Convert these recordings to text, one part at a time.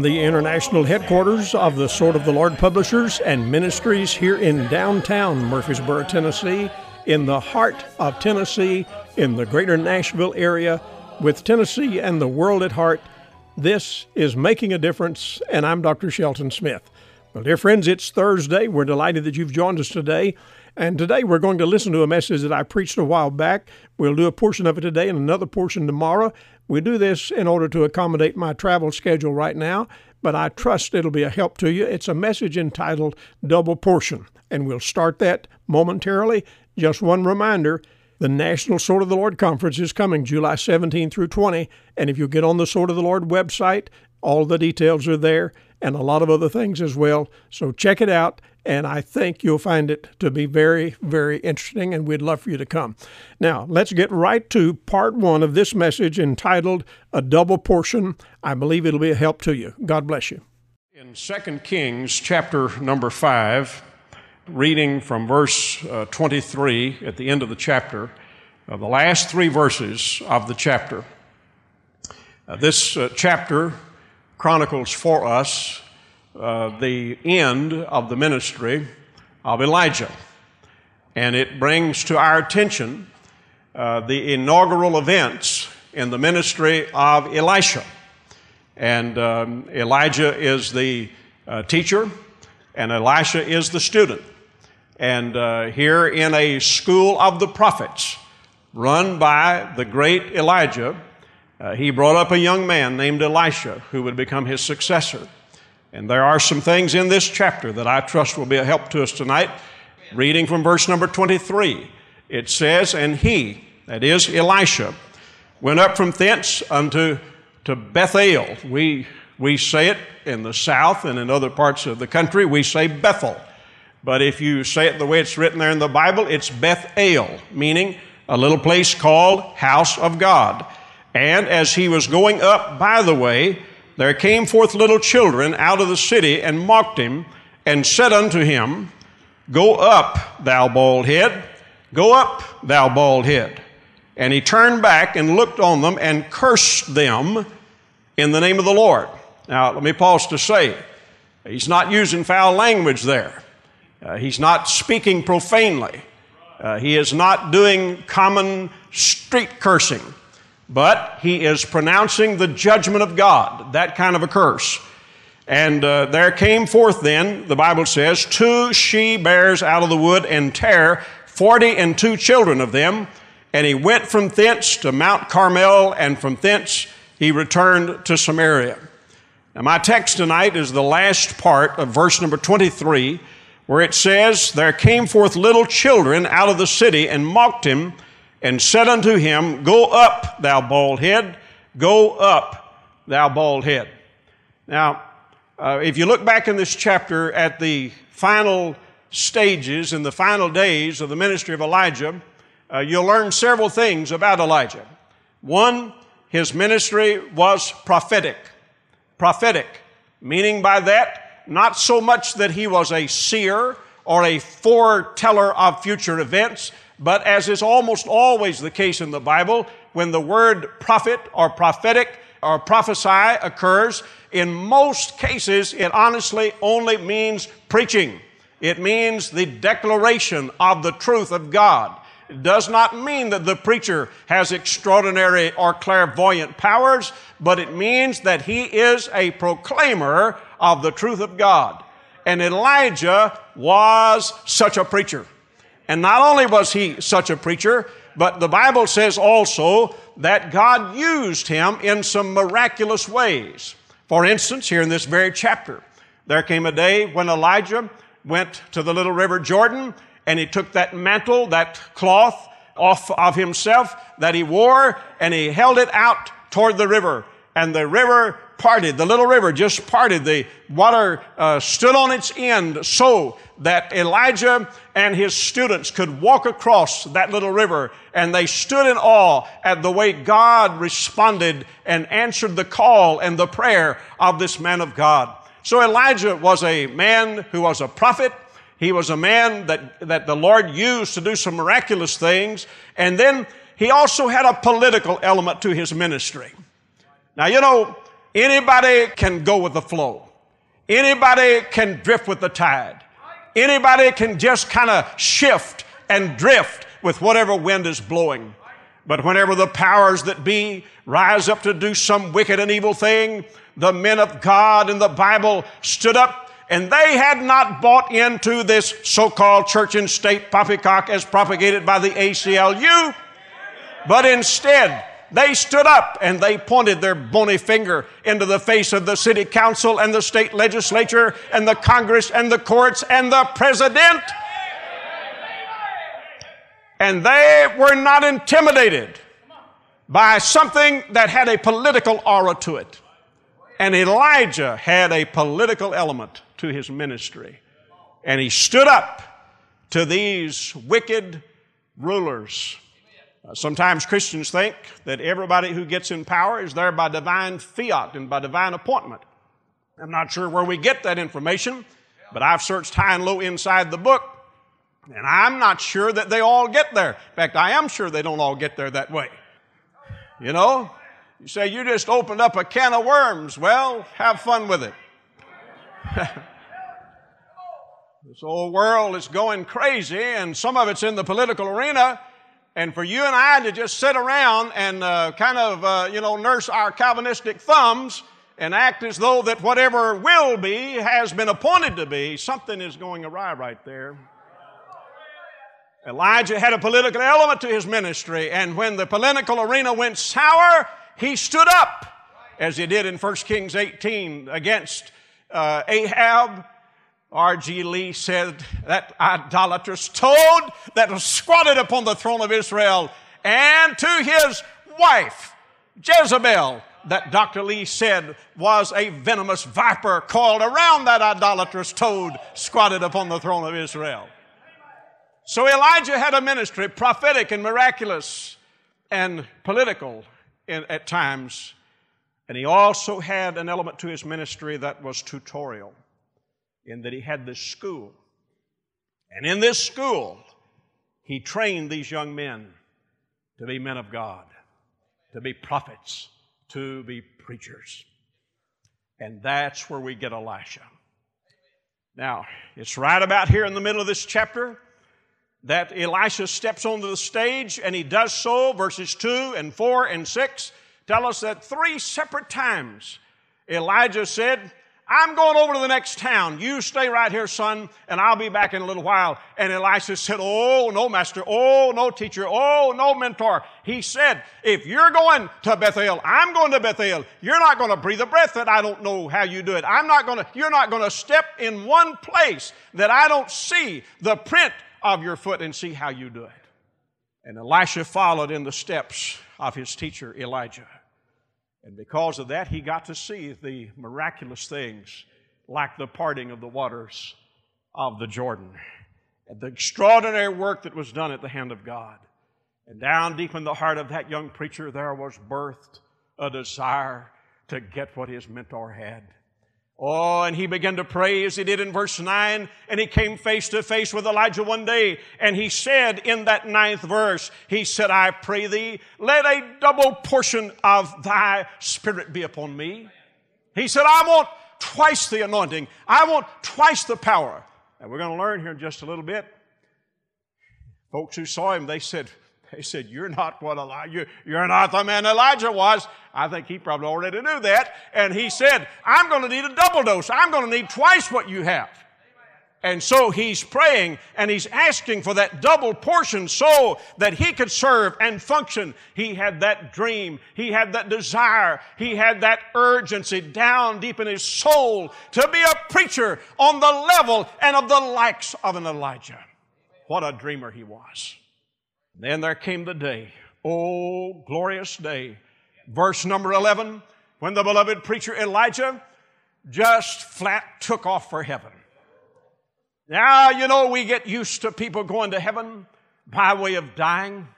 The international headquarters of the Sword of the Lord Publishers and Ministries here in downtown Murfreesboro, Tennessee, in the heart of Tennessee, in the greater Nashville area, with Tennessee and the world at heart, this is Making a Difference, and I'm Dr. Shelton Smith. Well, dear friends, it's Thursday. We're delighted that you've joined us today. And today we're going to listen to a message that I preached a while back. We'll do a portion of it today and another portion tomorrow. We do this in order to accommodate my travel schedule right now, but I trust it'll be a help to you. It's a message entitled Double Portion, and we'll start that momentarily. Just one reminder the National Sword of the Lord Conference is coming July 17 through 20. And if you get on the Sword of the Lord website, all the details are there and a lot of other things as well. So check it out. And I think you'll find it to be very, very interesting, and we'd love for you to come. Now, let's get right to part one of this message entitled A Double Portion. I believe it'll be a help to you. God bless you. In 2 Kings chapter number 5, reading from verse uh, 23 at the end of the chapter, uh, the last three verses of the chapter. Uh, this uh, chapter chronicles for us uh, the end of the ministry of Elijah, and it brings to our attention uh, the inaugural events in the ministry of Elisha. And um, Elijah is the teacher, and Elisha is the student and uh, here in a school of the prophets run by the great Elijah, uh, he brought up a young man named Elisha who would become his successor. And there are some things in this chapter that I trust will be a help to us tonight. Reading from verse number 23, it says, And he, that is Elisha, went up from thence unto to Bethel. We, we say it in the south and in other parts of the country, we say Bethel. But if you say it the way it's written there in the Bible, it's Beth El, meaning a little place called House of God. And as he was going up by the way, there came forth little children out of the city and mocked him and said unto him, Go up, thou bald head, go up, thou bald head. And he turned back and looked on them and cursed them in the name of the Lord. Now, let me pause to say, he's not using foul language there. Uh, he's not speaking profanely. Uh, he is not doing common street cursing, but he is pronouncing the judgment of God, that kind of a curse. And uh, there came forth then, the Bible says, two she bears out of the wood and tare forty and two children of them. And he went from thence to Mount Carmel, and from thence he returned to Samaria. Now, my text tonight is the last part of verse number 23 where it says, There came forth little children out of the city and mocked him and said unto him, Go up, thou bald head, go up, thou bald head. Now, uh, if you look back in this chapter at the final stages and the final days of the ministry of Elijah, uh, you'll learn several things about Elijah. One, his ministry was prophetic. Prophetic, meaning by that, not so much that he was a seer or a foreteller of future events, but as is almost always the case in the Bible, when the word prophet or prophetic or prophesy occurs, in most cases it honestly only means preaching. It means the declaration of the truth of God. It does not mean that the preacher has extraordinary or clairvoyant powers, but it means that he is a proclaimer of the truth of God. And Elijah was such a preacher. And not only was he such a preacher, but the Bible says also that God used him in some miraculous ways. For instance, here in this very chapter, there came a day when Elijah went to the little river Jordan and he took that mantle, that cloth off of himself that he wore, and he held it out toward the river. And the river parted, the little river just parted. The water uh, stood on its end so that Elijah and his students could walk across that little river. And they stood in awe at the way God responded and answered the call and the prayer of this man of God. So Elijah was a man who was a prophet. He was a man that, that the Lord used to do some miraculous things. And then he also had a political element to his ministry. Now, you know, anybody can go with the flow. Anybody can drift with the tide. Anybody can just kind of shift and drift with whatever wind is blowing. But whenever the powers that be rise up to do some wicked and evil thing, the men of God in the Bible stood up and they had not bought into this so-called church and state poppycock as propagated by the ACLU, but instead they stood up and they pointed their bony finger into the face of the city council and the state legislature and the Congress and the courts and the president. And they were not intimidated by something that had a political aura to it. And Elijah had a political element to his ministry. And he stood up to these wicked rulers. Uh, sometimes Christians think that everybody who gets in power is there by divine fiat and by divine appointment. I'm not sure where we get that information, but I've searched high and low inside the book, and I'm not sure that they all get there. In fact, I am sure they don't all get there that way. You know, you say you just opened up a can of worms. Well, have fun with it. this whole world is going crazy, and some of it's in the political arena. And for you and I to just sit around and uh, kind of, uh, you know, nurse our Calvinistic thumbs and act as though that whatever will be has been appointed to be, something is going awry right there. Elijah had a political element to his ministry, and when the political arena went sour, he stood up, as he did in 1 Kings 18 against uh, Ahab. R.G. Lee said that idolatrous toad that was squatted upon the throne of Israel, and to his wife, Jezebel, that Dr. Lee said was a venomous viper coiled around that idolatrous toad squatted upon the throne of Israel. So Elijah had a ministry, prophetic and miraculous and political in, at times. And he also had an element to his ministry that was tutorial, in that he had this school. And in this school, he trained these young men to be men of God, to be prophets, to be preachers. And that's where we get Elisha. Now, it's right about here in the middle of this chapter that Elisha steps onto the stage and he does so. Verses 2 and 4 and 6 tell us that three separate times Elijah said, I'm going over to the next town. You stay right here, son, and I'll be back in a little while. And Elisha said, Oh, no, master. Oh, no, teacher. Oh, no, mentor. He said, If you're going to Bethel, I'm going to Bethel. You're not going to breathe a breath that I don't know how you do it. I'm not going to, you're not going to step in one place that I don't see the print of your foot and see how you do it. And Elisha followed in the steps of his teacher Elijah. And because of that, he got to see the miraculous things like the parting of the waters of the Jordan and the extraordinary work that was done at the hand of God. And down deep in the heart of that young preacher, there was birthed a desire to get what his mentor had. Oh, and he began to pray as he did in verse 9, and he came face to face with Elijah one day, and he said in that ninth verse, he said, I pray thee, let a double portion of thy spirit be upon me. He said, I want twice the anointing. I want twice the power. And we're going to learn here in just a little bit. Folks who saw him, they said, they said, You're not what Elijah, you're not the man Elijah was. I think he probably already knew that. And he said, I'm going to need a double dose. I'm going to need twice what you have. And so he's praying and he's asking for that double portion so that he could serve and function. He had that dream. He had that desire. He had that urgency down deep in his soul to be a preacher on the level and of the likes of an Elijah. What a dreamer he was. Then there came the day, oh, glorious day. Verse number 11, when the beloved preacher Elijah just flat took off for heaven. Now, you know, we get used to people going to heaven by way of dying.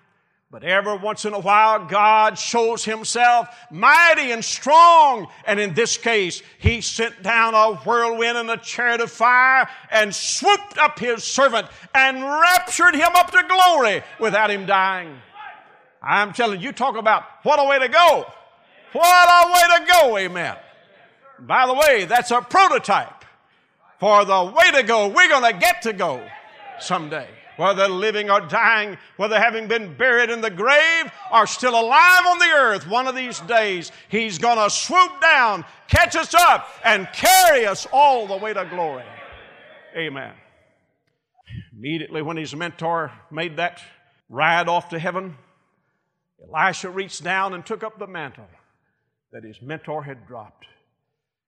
But every once in a while, God shows Himself mighty and strong. And in this case, He sent down a whirlwind and a chariot of fire and swooped up His servant and raptured him up to glory without him dying. I'm telling you, talk about what a way to go. What a way to go, amen. By the way, that's a prototype for the way to go. We're going to get to go someday. Whether living or dying, whether having been buried in the grave or still alive on the earth, one of these days, He's going to swoop down, catch us up, and carry us all the way to glory. Amen. Immediately when his mentor made that ride off to heaven, Elisha reached down and took up the mantle that his mentor had dropped.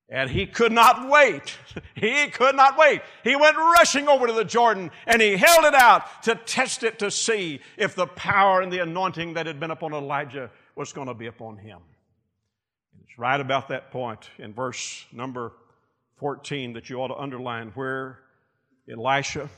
And he could not wait. He could not wait. He went rushing over to the Jordan and he held it out to test it to see if the power and the anointing that had been upon Elijah was going to be upon him. It's right about that point in verse number 14 that you ought to underline where Elisha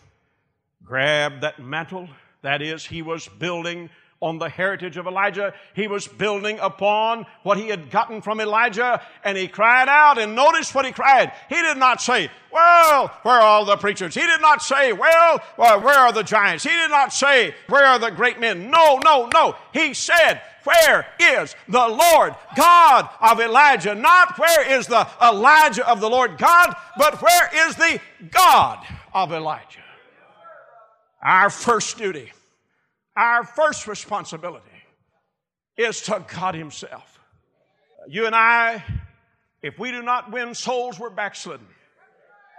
grabbed that mantle. That is, he was building on the heritage of Elijah. He was building upon what he had gotten from Elijah, and he cried out, and notice what he cried. He did not say, Well, where are all the preachers? He did not say, Well, where are the giants? He did not say, Where are the great men? No, no, no. He said, where is the Lord God of Elijah? Not where is the Elijah of the Lord God, but where is the God of Elijah? Our first duty our first responsibility is to God Himself. You and I, if we do not win souls, we're backslidden.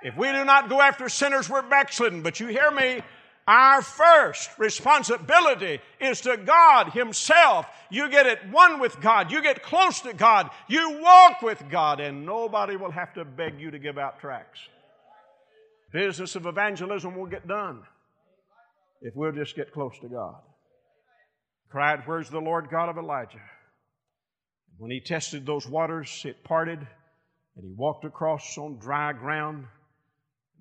If we do not go after sinners, we're backslidden. But you hear me? Our first responsibility is to God Himself. You get it one with God. You get close to God. You walk with God, and nobody will have to beg you to give out tracts. Business of evangelism will get done if we'll just get close to God. Cried, Where's the Lord God of Elijah? When he tested those waters, it parted, and he walked across on dry ground.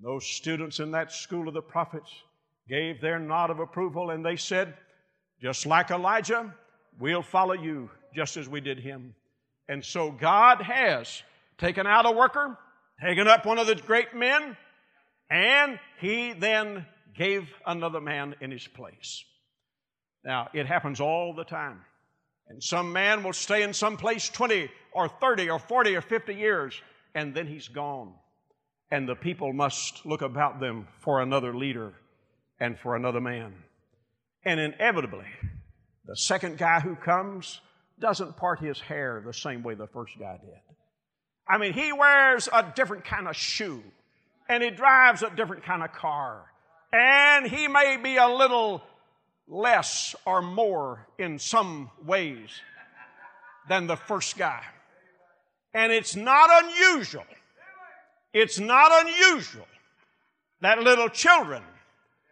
Those students in that school of the prophets gave their nod of approval, and they said, Just like Elijah, we'll follow you just as we did him. And so God has taken out a worker, taken up one of the great men, and he then gave another man in his place. Now, it happens all the time. And some man will stay in some place 20 or 30 or 40 or 50 years, and then he's gone. And the people must look about them for another leader and for another man. And inevitably, the second guy who comes doesn't part his hair the same way the first guy did. I mean, he wears a different kind of shoe, and he drives a different kind of car, and he may be a little less or more in some ways than the first guy. And it's not unusual. It's not unusual that little children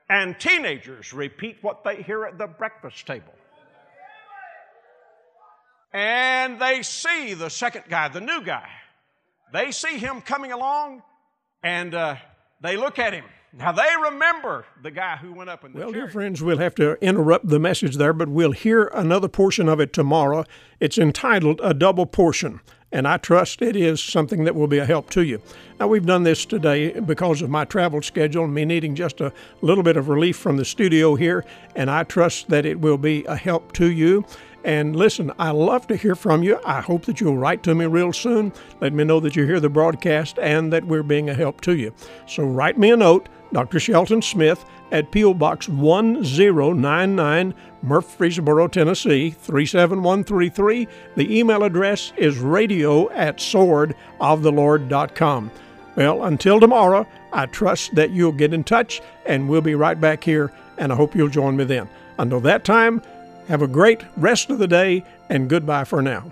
and teenagers repeat what they hear at the breakfast table. And they see the second guy, the new guy. They see him coming along and uh, they look at him now they remember the guy who went up in the Well, dear friends, we'll have to interrupt the message there, but we'll hear another portion of it tomorrow. It's entitled A Double Portion, and I trust it is something that will be a help to you. Now, we've done this today because of my travel schedule and me needing just a little bit of relief from the studio here, and I trust that it will be a help to you. And listen, I love to hear from you. I hope that you'll write to me real soon. Let me know that you hear the broadcast and that we're being a help to you. So write me a note Dr. Shelton Smith at P.O. Box 1099, Murfreesboro, Tennessee 37133. The email address is radio at swordoftheLord.com. Well, until tomorrow, I trust that you'll get in touch and we'll be right back here, and I hope you'll join me then. Until that time, have a great rest of the day and goodbye for now.